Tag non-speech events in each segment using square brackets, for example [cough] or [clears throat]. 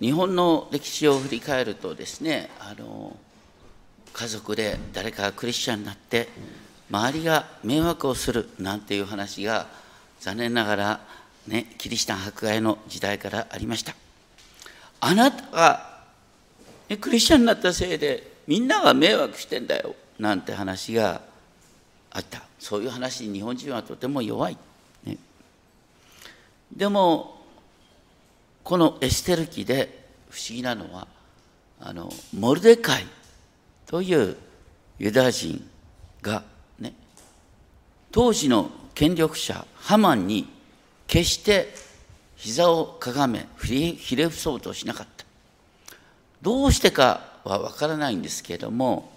日本の歴史を振り返るとですねあの家族で誰かがクリスチャンになって周りが迷惑をするなんていう話が残念ながら、ね、キリシタン迫害の時代からありました。あなたが、ね、クリスチャンになったせいでみんなが迷惑してんだよなんて話があった。そういう話に日本人はとても弱い、ね、でもこのエステル記で不思議なのはあのモルデカイというユダヤ人がね当時の権力者ハマンに決して膝をかがめひれ伏そうとしなかった。どうしてかは分からないんですけれども、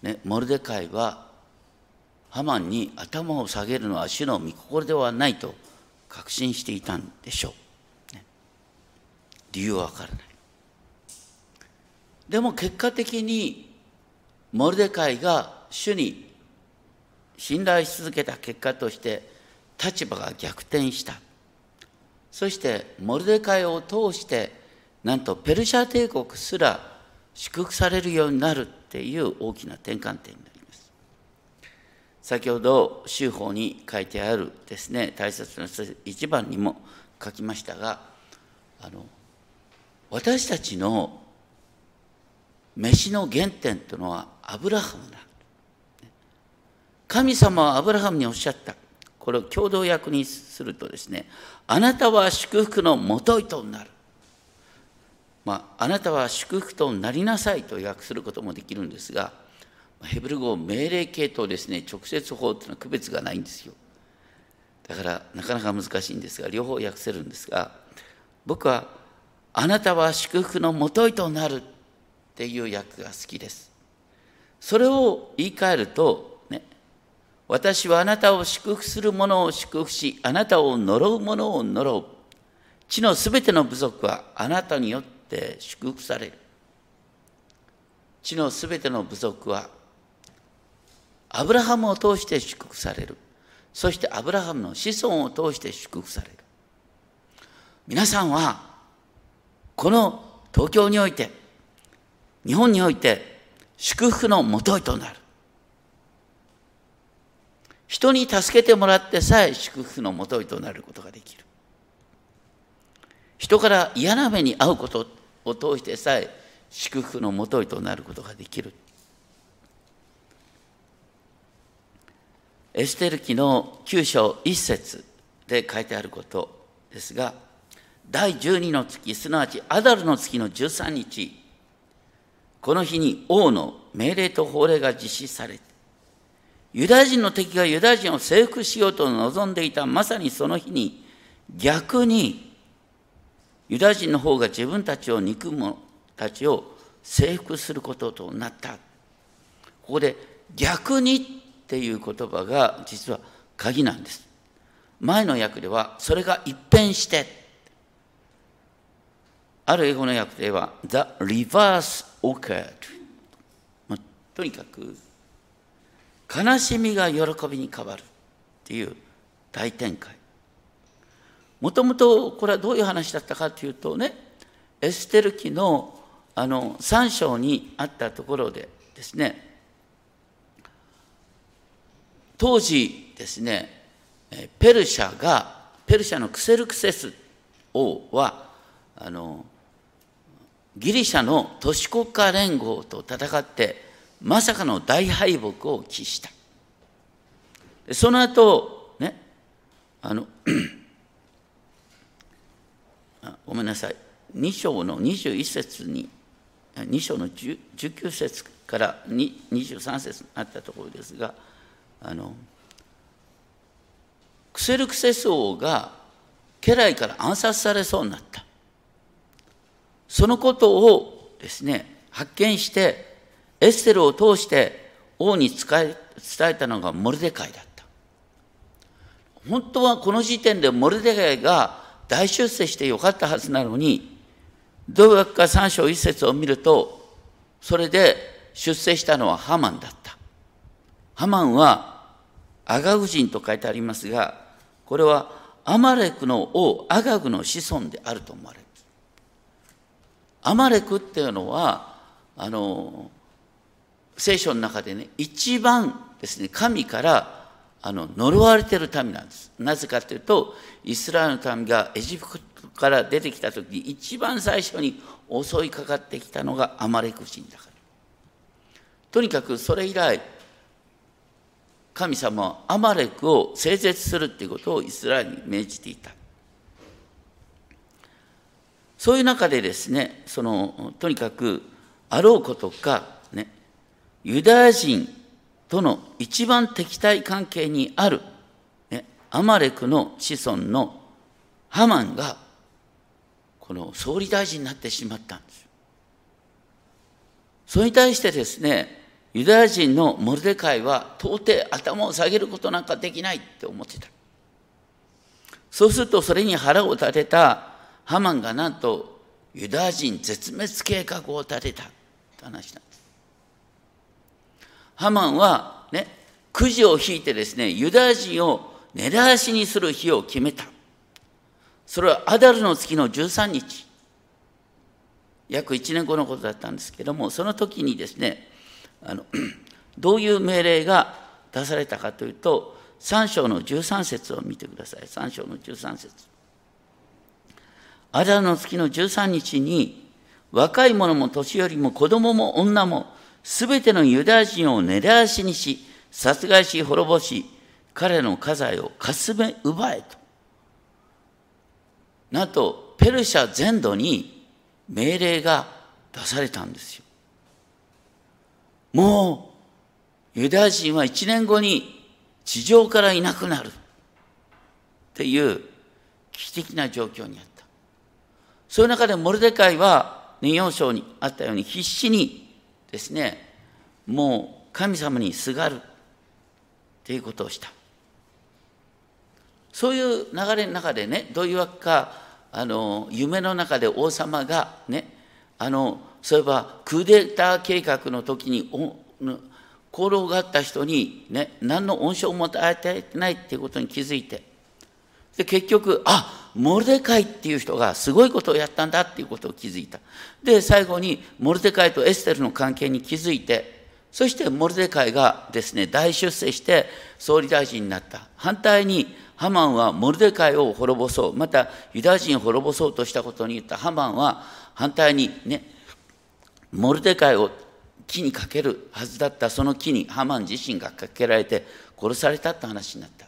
ね、モルデカイはハマンに頭を下げるのは主の御心ではないと確信していたんでしょう、理由は分からない。でも結果的にモルデカイが主に信頼し続けた結果として立場が逆転した。そしてモルデカイを通してなんとペルシャ帝国すら祝福されるようになるっていう大きな転換点になります。先ほど修法に書いてあるですね大切な一番にも書きましたがあの私たちの飯の原点というのはアブラハムだ。神様はアブラハムにおっしゃった。これを共同訳にするとですねあなたは祝福のもといとなる。まあ、あなたは祝福となりなさいと訳することもできるんですがヘブル語命令形とですね直接法というのは区別がないんですよ。だからなかなか難しいんですが両方訳せるんですが僕はあなたは祝福のもといとなるっていう訳が好きです。それを言い換えるとね私はあなたを祝福する者を祝福しあなたを呪う者を呪う。地のすべての部族はあなたによってって祝福される。地のすべての部族はアブラハムを通して祝福される。そしてアブラハムの子孫を通して祝福される。皆さんはこの東京において日本において祝福のもといとなる。人に助けてもらってさえ祝福のもといとなることができる。人から嫌な目に遭うことを通してさえ祝福のもといとなることができる。エステル記の9章1節で書いてあることですが第12の月すなわちアダルの月の13日この日に王の命令と法令が実施されユダヤ人の敵がユダヤ人を征服しようと望んでいたまさにその日に逆にユダヤ人の方が自分たちを憎む者たちを征服することとなった。ここで逆にっていう言葉が実は鍵なんです。前の訳ではそれが一変してある英語の訳では The reverse occurred、まあ、とにかく悲しみが喜びに変わるっていう大展開。もともとこれはどういう話だったかというとねエステル記のあの3章にあったところでですね当時ですねペルシャがペルシャのクセルクセス王はあのギリシャの都市国家連合と戦ってまさかの大敗北を喫した。その後ねあの [clears throat] ごめんなさい。2章の21節に2章の19節から23節にあったところですがあのクセルクセス王が家来から暗殺されそうになった。そのことをですね発見してエステルを通して王に伝えたのがモルデカイだった。本当はこの時点でモルデカイが大出世してよかったはずなのに同学科三章一節を見るとそれで出世したのはハマンだった。ハマンはアガグ人と書いてありますがこれはアマレクの王アガグの子孫であると思われる。アマレクっていうのはあの聖書の中でね一番ですね神からあの呪われてる民なんです。なぜかというとイスラエルの民がエジプトから出てきた時に一番最初に襲いかかってきたのがアマレク人だから。とにかくそれ以来神様はアマレクを整絶するっていうことをイスラエルに命じていた。そういう中でですねそのとにかくあろうことかねユダヤ人との一番敵対関係にある、ね、アマレクの子孫のハマンがこの総理大臣になってしまったんです。それに対してですねユダヤ人のモルデカイは到底頭を下げることなんかできないって思ってた。そうするとそれに腹を立てたハマンがなんとユダヤ人絶滅計画を立てたって話なんです。ハマンはねくじを引いてですねユダヤ人を狙い足にする日を決めた。それはアダルの月の13日。約1年後のことだったんですけどもその時にですねあの [clears throat] どういう命令が出されたかというと3章の13節を見てください。3章の13節。アダの月の13日に若い者も年寄りも子供も女もすべてのユダヤ人を狙い足にし殺害し滅ぼし彼の家財をかすめ奪えとなんとペルシャ全土に命令が出されたんですよ。もうユダヤ人は1年後に地上からいなくなるっていう危機的な状況にあった。そういう中でモルデカイは年4章にあったように必死にですねもう神様にすがるっていうことをした。そういう流れの中でねどういうわけかあの夢の中で王様がねあのそういえばクーデター計画の時に功労があった人に、ね、何の恩賞も与えてないっていうことに気づいてで結局あモルデカイっていう人がすごいことをやったんだっていうことを気づいた。で最後にモルデカイとエステルの関係に気づいてそしてモルデカイがですね大出世して総理大臣になった。反対にハマンはモルデカイを滅ぼそう。またユダヤ人を滅ぼそうとしたことに言った。ハマンは反対にねモルデカイを木にかけるはずだった。その木にハマン自身がかけられて殺されたって話になった。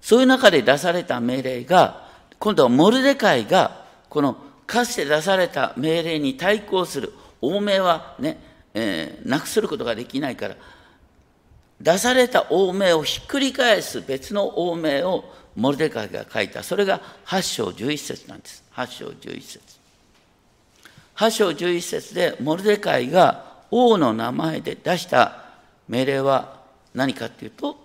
そういう中で出された命令が今度はモルデカイがこのかつて出された命令に対抗する欧命はね、えー、なくすることができないから出された欧命をひっくり返す別の欧命をモルデカイが書いた。それが8章11節なんです。8章11節。8章11節でモルデカイが王の名前で出した命令は何かっていうと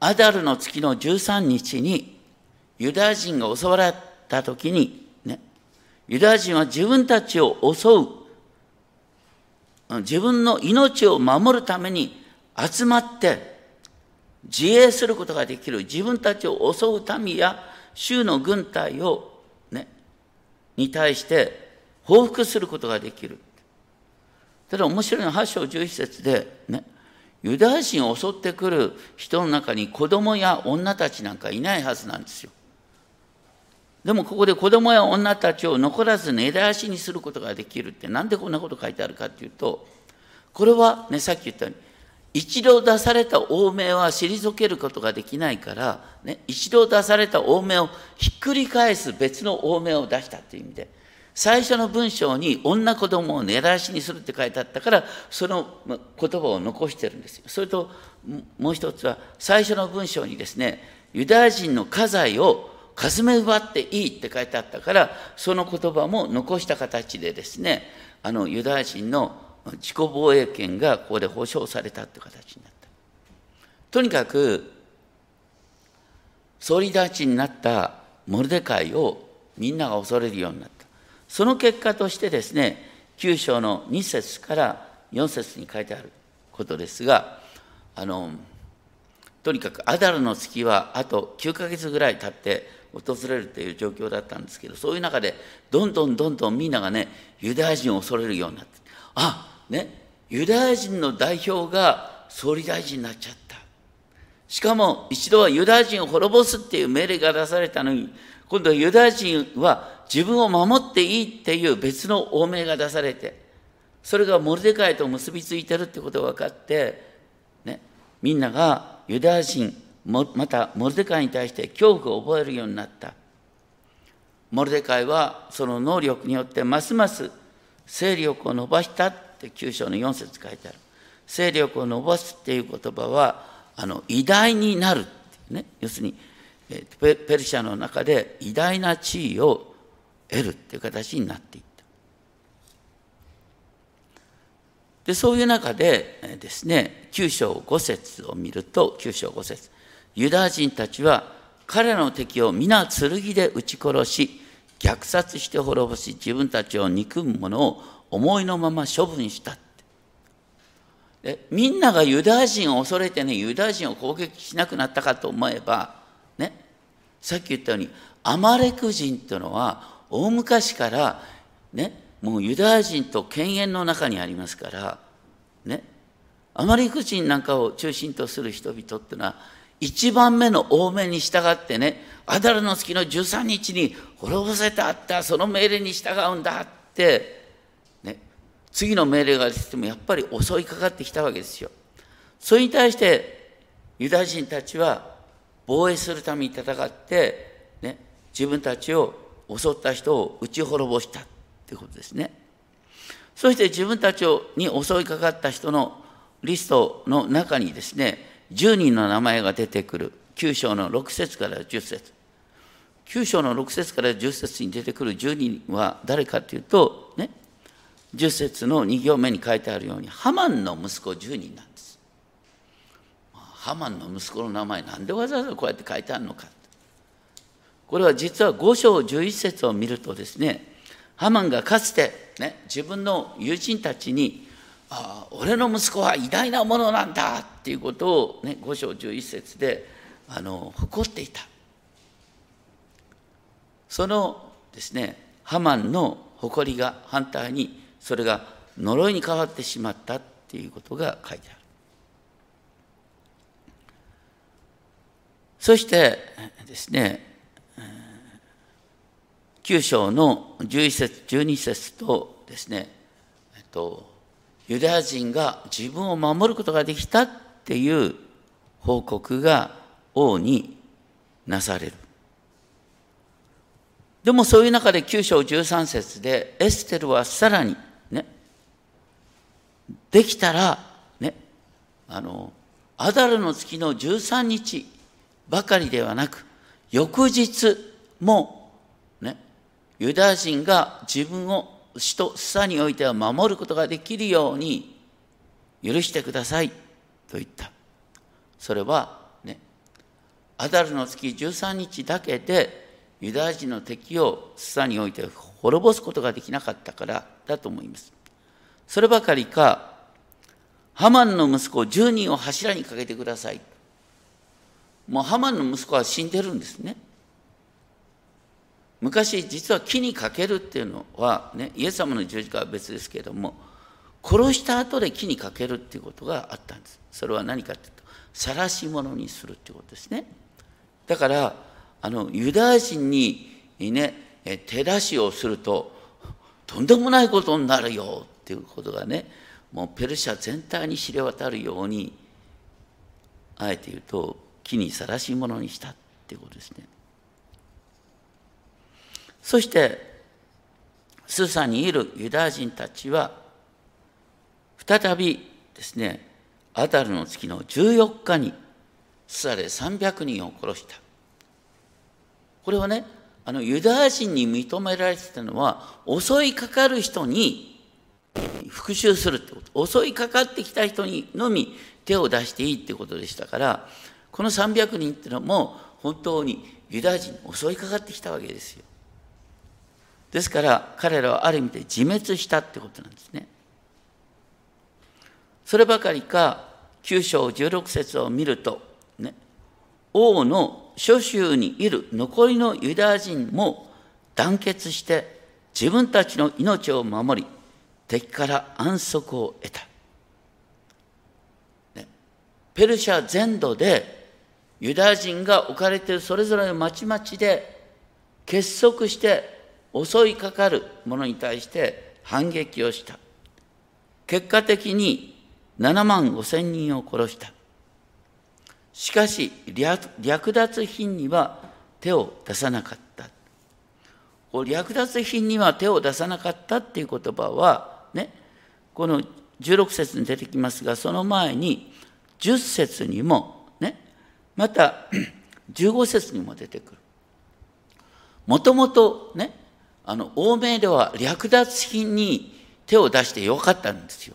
アダルの月の13日にユダヤ人が襲われた時に、ね、ユダヤ人は自分たちを襲う自分の命を守るために集まって自衛することができる自分たちを襲う民や州の軍隊を、ね、に対して報復することができる。ただ面白いのは8章11節で、ね、ユダヤ人を襲ってくる人の中に子供や女たちなんかいないはずなんですよ。でもここで子供や女たちを残らず根絶やしにすることができるって何でこんなこと書いてあるかっていうとこれはねさっき言ったように一度出された欧命は退けることができないから、ね、一度出された欧命をひっくり返す別の欧命を出したという意味で最初の文章に女子供を根絶やしにするって書いてあったからその言葉を残してるんですよ。それともう一つは最初の文章にですねユダヤ人の家財をかすめ奪っていいって書いてあったからその言葉も残した形でですねあのユダヤ人の自己防衛権がここで保障されたって形になったとにかく総理大臣になったモルデカイをみんなが恐れるようになったその結果としてですね9章の2節から4節に書いてあることですがあのとにかくアダルの月はあと9ヶ月ぐらい経って訪れるという状況だったんですけどそういう中でどんどんどんどんみんながねユダヤ人を恐れるようになってあねユダヤ人の代表が総理大臣になっちゃった。しかも一度はユダヤ人を滅ぼすっていう命令が出されたのに今度はユダヤ人は自分を守っていいっていう別の欧命が出されてそれがモルデカイと結びついてるってことが分かって、ね、みんながユダヤ人またモルデカイに対して恐怖を覚えるようになった。モルデカイはその能力によってますます勢力を伸ばしたって9章の4節書いてある。勢力を伸ばすっていう言葉はあの偉大になるっていうね。要するにペルシャの中で偉大な地位を得るっていう形になっていった。でそういう中でですね9章5節を見ると9章5節ユダヤ人たちは彼らの敵を皆剣で撃ち殺し虐殺して滅ぼし自分たちを憎む者を思いのまま処分したって。でみんながユダヤ人を恐れてねユダヤ人を攻撃しなくなったかと思えばね。さっき言ったようにアマレク人というのは大昔からねもうユダヤ人と犬猿の中にありますからね。アマレク人なんかを中心とする人々っていうのは一番目の大目に従ってねアダルの月の13日に滅ぼせたあったその命令に従うんだってね。次の命令が出てもやっぱり襲いかかってきたわけですよ。それに対してユダヤ人たちは防衛するために戦って、ね、自分たちを襲った人を撃ち滅ぼしたってことですね。そして自分たちに襲いかかった人のリストの中にですね10人の名前が出てくる9章の6節から10節9章の6節から10節に出てくる10人は誰かというとね10節の2行目に書いてあるようにハマンの息子10人なんです。ハマンの息子の名前なんでわざわざこうやって書いてあるのか。これは実は5章11節を見るとですねハマンがかつて、ね、自分の友人たちにああ俺の息子は偉大なものなんだっていうことを、ね、5章11節であの誇っていたそのですねハマンの誇りが反対にそれが呪いに変わってしまったっていうことが書いてある。そしてですね、9章の11節12節とですね、えっと、ユダヤ人が自分を守ることができたっていう報告が王になされる。でもそういう中で9章13節でエステルはさらにねできたら、ね、あの、アダルの月の13日ばかりではなく、翌日も、ね、ユダヤ人が自分を死と死においては守ることができるように許してくださいと言った。それは、ね、アダルの月13日だけでユダヤ人の敵を死において滅ぼすことができなかったからだと思います。そればかりか、ハマンの息子10人を柱にかけてください。もうハマンの息子は死んでるんですね。昔実は木にかけるっていうのはねイエス様の十字架は別ですけれども殺した後で木にかけるっていうことがあったんですそれは何かっていうと晒し者にするっていうことですねだからあのユダヤ人にね手出しをするととんでもないことになるよっていうことがねもうペルシャ全体に知れ渡るようにあえて言うと木にさらし者にしたっていうことですね。そしてスーサにいるユダヤ人たちは再びですねアダルの月の14日にスサで300人を殺した。これはねあのユダヤ人に認められてたのは襲いかかる人に復讐するってこと。襲いかかってきた人にのみ手を出していいってことでしたからこの300人っていうのも本当にユダヤ人に襲いかかってきたわけですよですから彼らはある意味で自滅したってことなんですねそればかりか9章16節を見るとね王の諸州にいる残りのユダヤ人も団結して自分たちの命を守り敵から安息を得た。ペルシャ全土でユダヤ人が置かれているそれぞれの町々で結束して襲いかかる者に対して反撃をした。結果的に7万5千人を殺した。しかし略奪品には手を出さなかった。略奪品には手を出さなかったっていう言葉はねこの16節に出てきますがその前に10節にもまた15節にも出てくる。もともとねあの欧米では略奪品に手を出してよかったんですよ。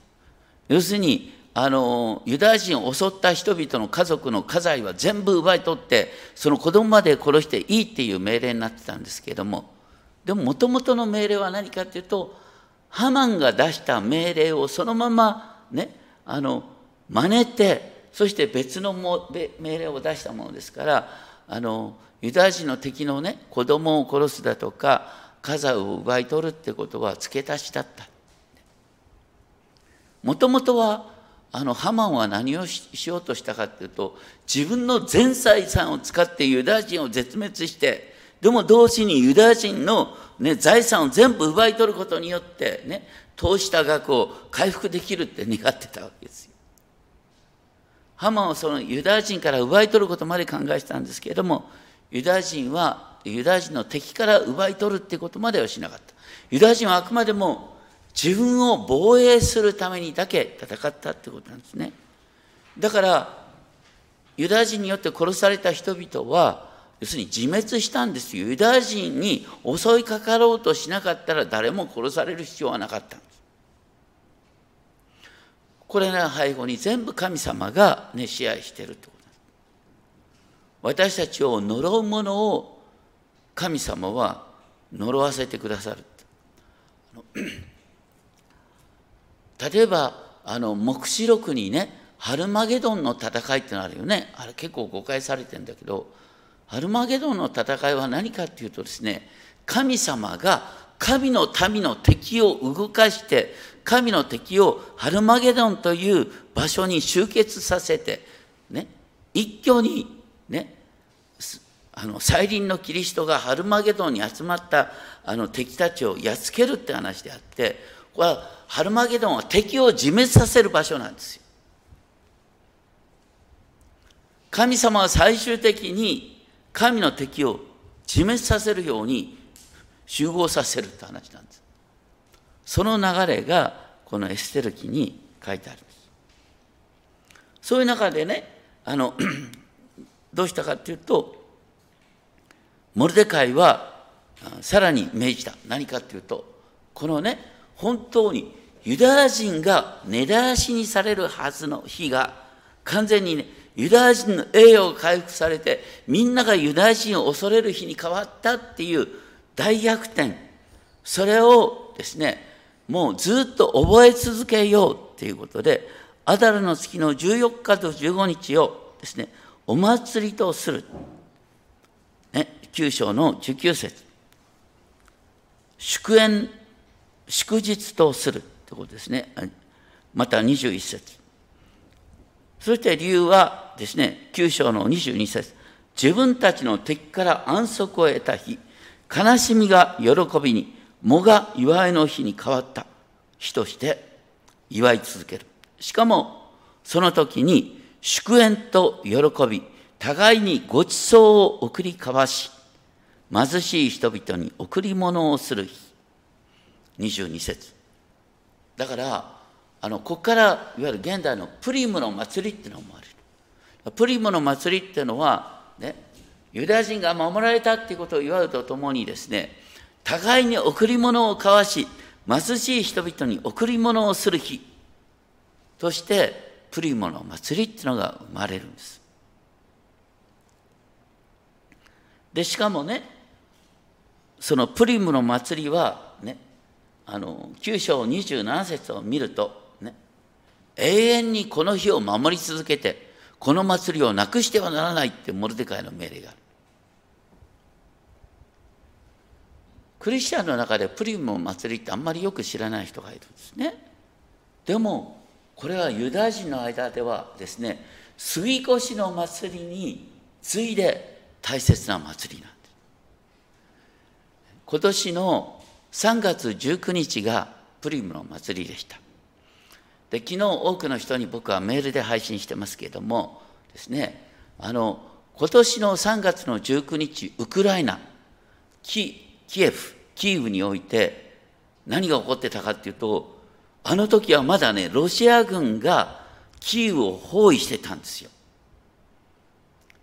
要するにあのユダヤ人を襲った人々の家族の家財は全部奪い取ってその子供まで殺していいっていう命令になってたんですけれどもでももともとの命令は何かっていうとハマンが出した命令をそのままねあの真似てそして別の命令を出したものですからあのユダヤ人の敵のね子供を殺すだとか家財を奪い取るってことは付け足しだった。もともとはあのハマンは何をしようとしたかっていうと自分の全財産を使ってユダヤ人を絶滅してでも同時にユダヤ人の、ね、財産を全部奪い取ることによってね投資した額を回復できるって願ってたわけですよ。ハマンはそのユダヤ人から奪い取ることまで考えてたんですけれどもユダヤ人はユダヤ人の敵から奪い取るってことまではしなかった。ユダヤ人はあくまでも自分を防衛するためにだけ戦ったってことなんですね。だからユダヤ人によって殺された人々は要するに自滅したんですよ。ユダヤ人に襲いかかろうとしなかったら誰も殺される必要はなかった。これが背後に全部神様が、ね、支配してるってことです。私たちを呪うものを神様は呪わせてくださる。例えばあの黙示録にねハルマゲドンの戦いってのあるよねあれ結構誤解されてんだけどハルマゲドンの戦いは何かっていうとですね神様が神の民の敵を動かして神の敵をハルマゲドンという場所に集結させてね一挙にねあの再臨のキリストがハルマゲドンに集まったあの敵たちをやっつけるって話であってこれはハルマゲドンは敵を自滅させる場所なんですよ。神様は最終的に神の敵を自滅させるように集合させるって話なんです。その流れがこのエステル記に書いてあるんです。そういう中でね、あの [clears throat] どうしたかっていうと、モルデカイはさらに命じた。何かっていうと、このね、本当にユダヤ人が根絶やしにされるはずの日が完全にね、ユダヤ人の栄誉が回復されて、みんながユダヤ人を恐れる日に変わったっていう大逆転。それをですね、もうずっと覚え続けようっていうことで、アダルの月の14日と15日をですね、お祭りとする。ね、9章の19節祝宴、祝日とするってことですね。また21節そして理由はですね、9章の22節自分たちの敵から安息を得た日、悲しみが喜びに、藻が祝いの日に変わった日として祝い続ける。しかも、その時に祝宴と喜び、互いにご馳走を送り交わし、貧しい人々に贈り物をする日。22節だから、あの、ここからいわゆる現代のプリムの祭りっていうのもある。プリムの祭りっていうのは、ね、ユダヤ人が守られたっていうことを祝うとともにですね、互いに贈り物を交わし、貧しい人々に贈り物をする日として、プリモの祭りっていうのが生まれるんです。で、しかもね、そのプリムの祭りはね、あの、9章27節を見ると、ね、永遠にこの日を守り続けて、この祭りをなくしてはならないってモルデカイの命令がある。クリスチャンの中でプリムの祭りってあんまりよく知らない人がいるんですね。でもこれはユダヤ人の間ではですね杉越の祭りに次いで大切な祭りなんです。今年の3月19日がプリムの祭りでした。で昨日多くの人に僕はメールで配信してますけれどもですねあの今年の3月の19日ウクライナキキエフキーウにおいて何が起こってたかっていうとあの時はまだねロシア軍がキーウを包囲してたんですよ。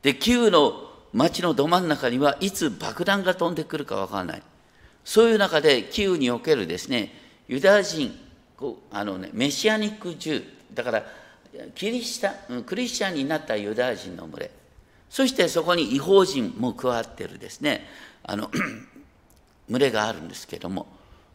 でキーウの町のど真ん中にはいつ爆弾が飛んでくるか分からないそういう中でキーウにおけるですねユダヤ人あの、ね、メシアニックジュだからキリシタクリスチャンになったユダヤ人の群れそしてそこに違法人も加わってるですねあの群れがあるんですけども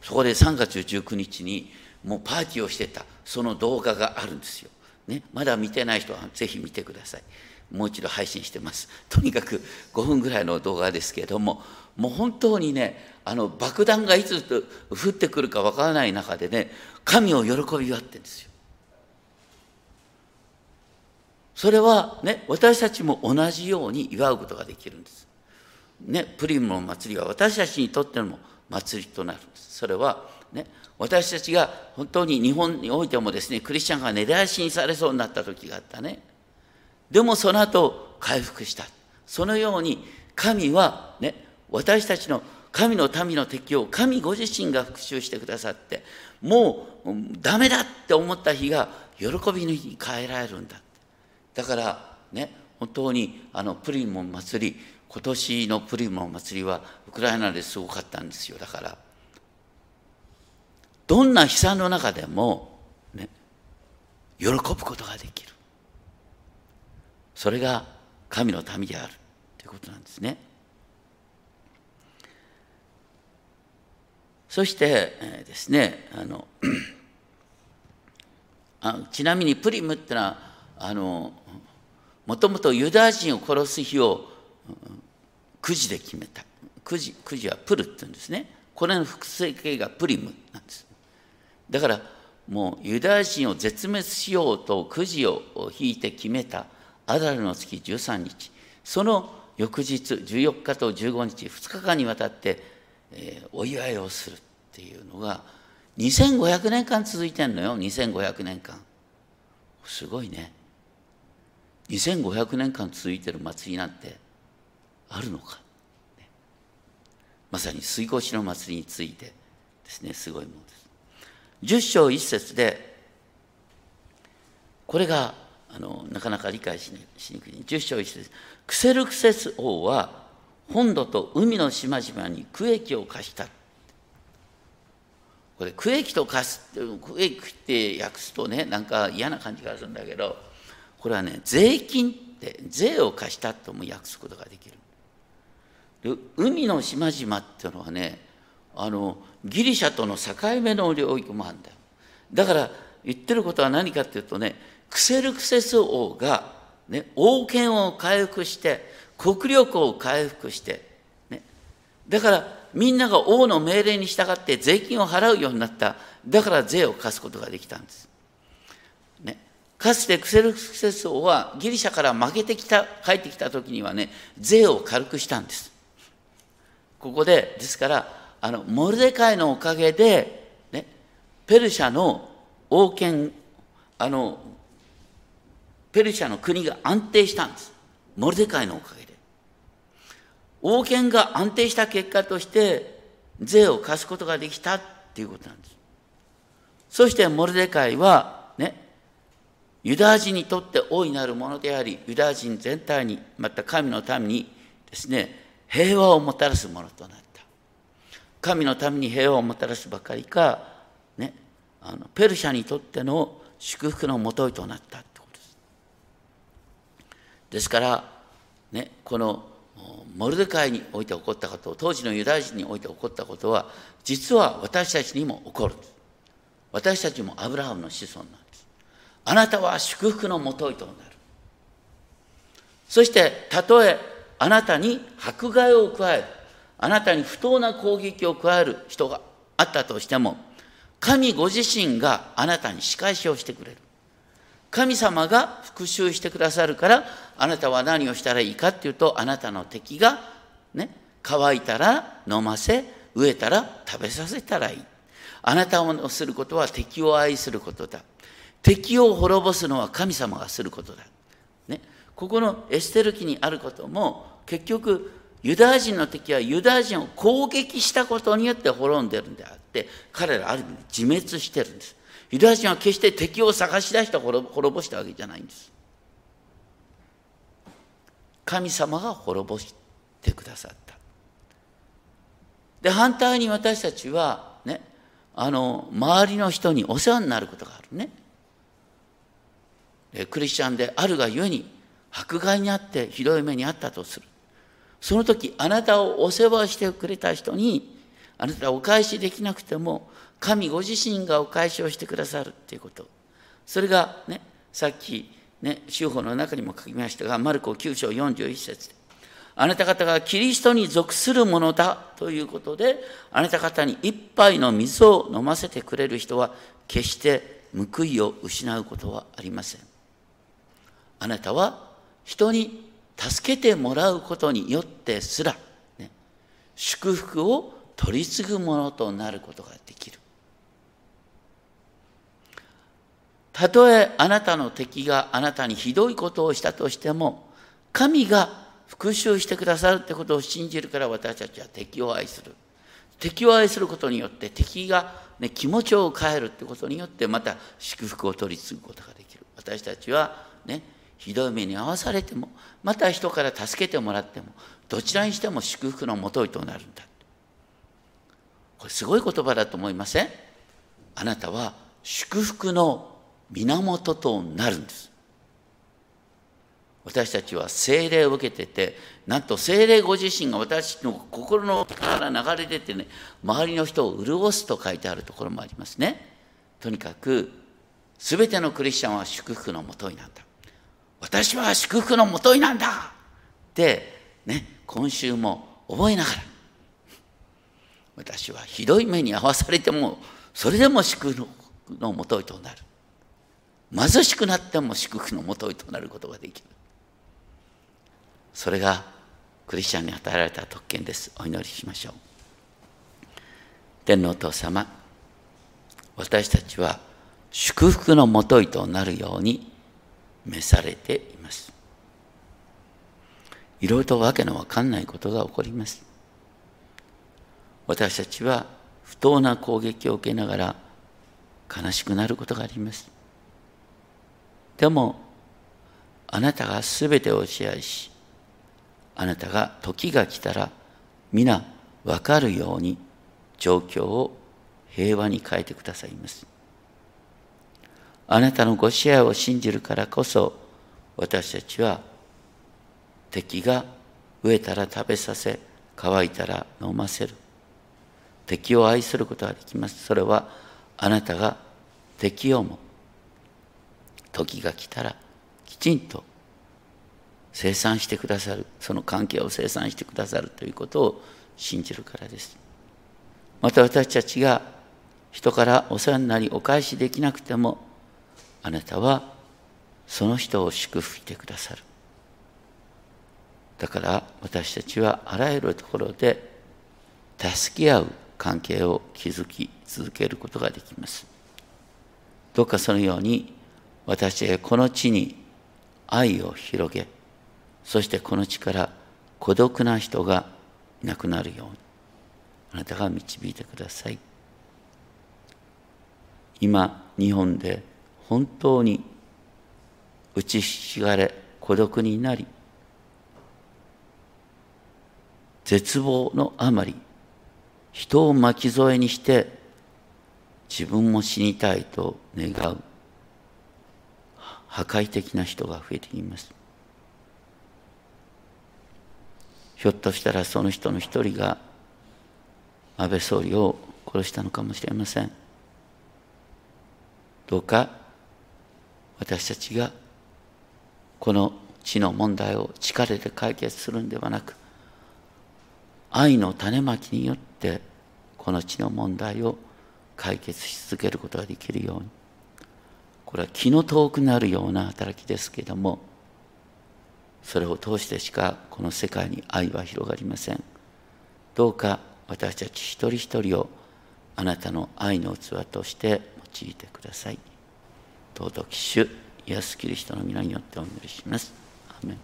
そこで3月19日にもうパーティーをしてたその動画があるんですよ。ね、まだ見てない人はぜひ見てください。もう一度配信してます。とにかく5分ぐらいの動画ですけれども、もう本当にね、あの爆弾がいつ降ってくるかわからない中でね、神を喜び祝ってるんですよ。それはね、私たちも同じように祝うことができるんです。ね、プリムの祭りは私たちにとっての祭りとなる。それはね、私たちが本当に日本においてもですね、クリスチャンが根絶やしにされそうになった時があったね。でもその後回復した。そのように神はね、私たちの神の民の敵を神ご自身が復讐してくださって、もうダメだって思った日が喜びの日に変えられるんだ。だからね、本当にあのプリモン祭り、今年のプリモン祭りはウクライナですごかったんですよ。だから、どんな悲惨の中でも、ね、喜ぶことができる。それが神の民であるということなんですね。そして、えー、ですねあの [clears throat] あちなみにプリムってのはあのもともとユダヤ人を殺す日をくじで決めた。くじくじはプルって言うんですね。これの複製形がプリムなんです。だからもうユダヤ人を絶滅しようとくじを引いて決めた。アダルの月13日。その翌日14日と15日2日間にわたって、えー、お祝いをするっていうのが2500年間続いてんのよ。2500年間。すごいね。2500年間続いてる祭りなんてあるのか、ね、まさに水越の祭りについてですねすごいものです。10章1節でこれがあのなかなか理解しにくい。10章1節クセルクセス王は本土と海の島々に区域を貸した。これ区域と貸す区域って訳すとねなんか嫌な感じがするんだけどこれはね税金って税を貸したとも訳すことができる。で海の島々っていうのはねあのギリシャとの境目の領域もあるんだよだから言ってることは何かっていうとねクセルクセス王が、ね、王権を回復して国力を回復して、ね、だからみんなが王の命令に従って税金を払うようになっただから税を課すことができたんです。ね、かつてクセルクセス王はギリシャから負けてきた帰ってきた時にはね税を軽くしたんです。ここでですからあのモルデカイのおかげで、ね、ペルシャの王権あのペルシャの国が安定したんです。モルデカイのおかげで。王権が安定した結果として税を課すことができたっていうことなんです。そしてモルデカイはね、ユダヤ人にとって大いなるものであり、ユダヤ人全体に、また神の民にですね、平和をもたらすものとなった。神のために平和をもたらすばかりか、ね、あのペルシャにとっての祝福のもといとなったです。ですから、ね、このモルデカイにおいて起こったこと当時のユダヤ人において起こったことは実は私たちにも起こる私たちもアブラハムの子孫なんです。あなたは祝福のもといとなる。そしてたとえあなたに迫害を加えるあなたに不当な攻撃を加える人があったとしても、神ご自身があなたに仕返しをしてくれる。神様が復讐してくださるから、あなたは何をしたらいいかっていうと、あなたの敵が、ね、乾いたら飲ませ、飢えたら食べさせたらいい。あなたをすることは敵を愛することだ。敵を滅ぼすのは神様がすることだ。ね、ここのエステル記にあることも、結局、ユダヤ人の敵はユダヤ人を攻撃したことによって滅んでるんであって、彼らある意味自滅してるんです。ユダヤ人は決して敵を探し出して滅ぼしたわけじゃないんです。神様が滅ぼしてくださった。で、反対に私たちは、ね、あの、周りの人にお世話になることがあるね。クリスチャンであるがゆえに、迫害にあってひどい目にあったとする。その時、あなたをお世話してくれた人に、あなたはお返しできなくても、神ご自身がお返しをしてくださるっていうこと。それがね、さっきね、修法の中にも書きましたが、マルコ9章41節で、あなた方がキリストに属するものだということで、あなた方に一杯の水を飲ませてくれる人は、決して報いを失うことはありません。あなたは人に助けてもらうことによってすら、ね、祝福を取り継ぐものとなることができる。たとえあなたの敵があなたにひどいことをしたとしても、神が復讐してくださるってことを信じるから私たちは敵を愛する。敵を愛することによって敵が、ね、気持ちを変えるってことによってまた祝福を取り継ぐことができる。私たちはね、ひどい目に遭わされても、また人から助けてもらっても、どちらにしても祝福のもといとなるんだ。これすごい言葉だと思いません？あなたは祝福の源となるんです。私たちは精霊を受けてて、なんと精霊ご自身が私の心のから流れ出てね、周りの人を潤すと書いてあるところもありますね。とにかく、すべてのクリスチャンは祝福のもとになんだ。私は祝福のもとになんだってね、今週も覚えながら、私はひどい目に遭わされても、それでも祝福のもといとなる。貧しくなっても祝福のもといとなることができる。それがクリスチャンに与えられた特権です。お祈りしましょう。天皇お父様、私たちは祝福のもといとなるように召されています。いろいろとわけのわかんないことが起こります。私たちは不当な攻撃を受けながら悲しくなることがあります。でも、あなたがすべてを支配し、あなたが時が来たら皆わかるように状況を平和に変えてくださいます。あなたのご支配を信じるからこそ私たちは敵が飢えたら食べさせ乾いたら飲ませる。敵を愛することができます。それはあなたが敵をも時が来たらきちんと生産してくださる。その関係を生産してくださるということを信じるからです。また私たちが人からお世話になりお返しできなくてもあなたはその人を祝福してくださる。だから私たちはあらゆるところで助け合う関係を築き続けることができます。どうかそのように私がこの地に愛を広げそしてこの地から孤独な人がいなくなるようにあなたが導いてください。今日本で本当に打ちひしがれ孤独になり絶望のあまり人を巻き添えにして自分も死にたいと願う破壊的な人が増えています。ひょっとしたらその人の一人が安倍総理を殺したのかもしれません。どうか私たちがこの地の問題を力で解決するんではなく愛の種まきによってこの地の問題を解決し続けることができるようにこれは気の遠くなるような働きですけれどもそれを通してしかこの世界に愛は広がりません。どうか私たち一人一人をあなたの愛の器として用いてください。尊き主イエス・キリストの皆によってお祈りします。アメン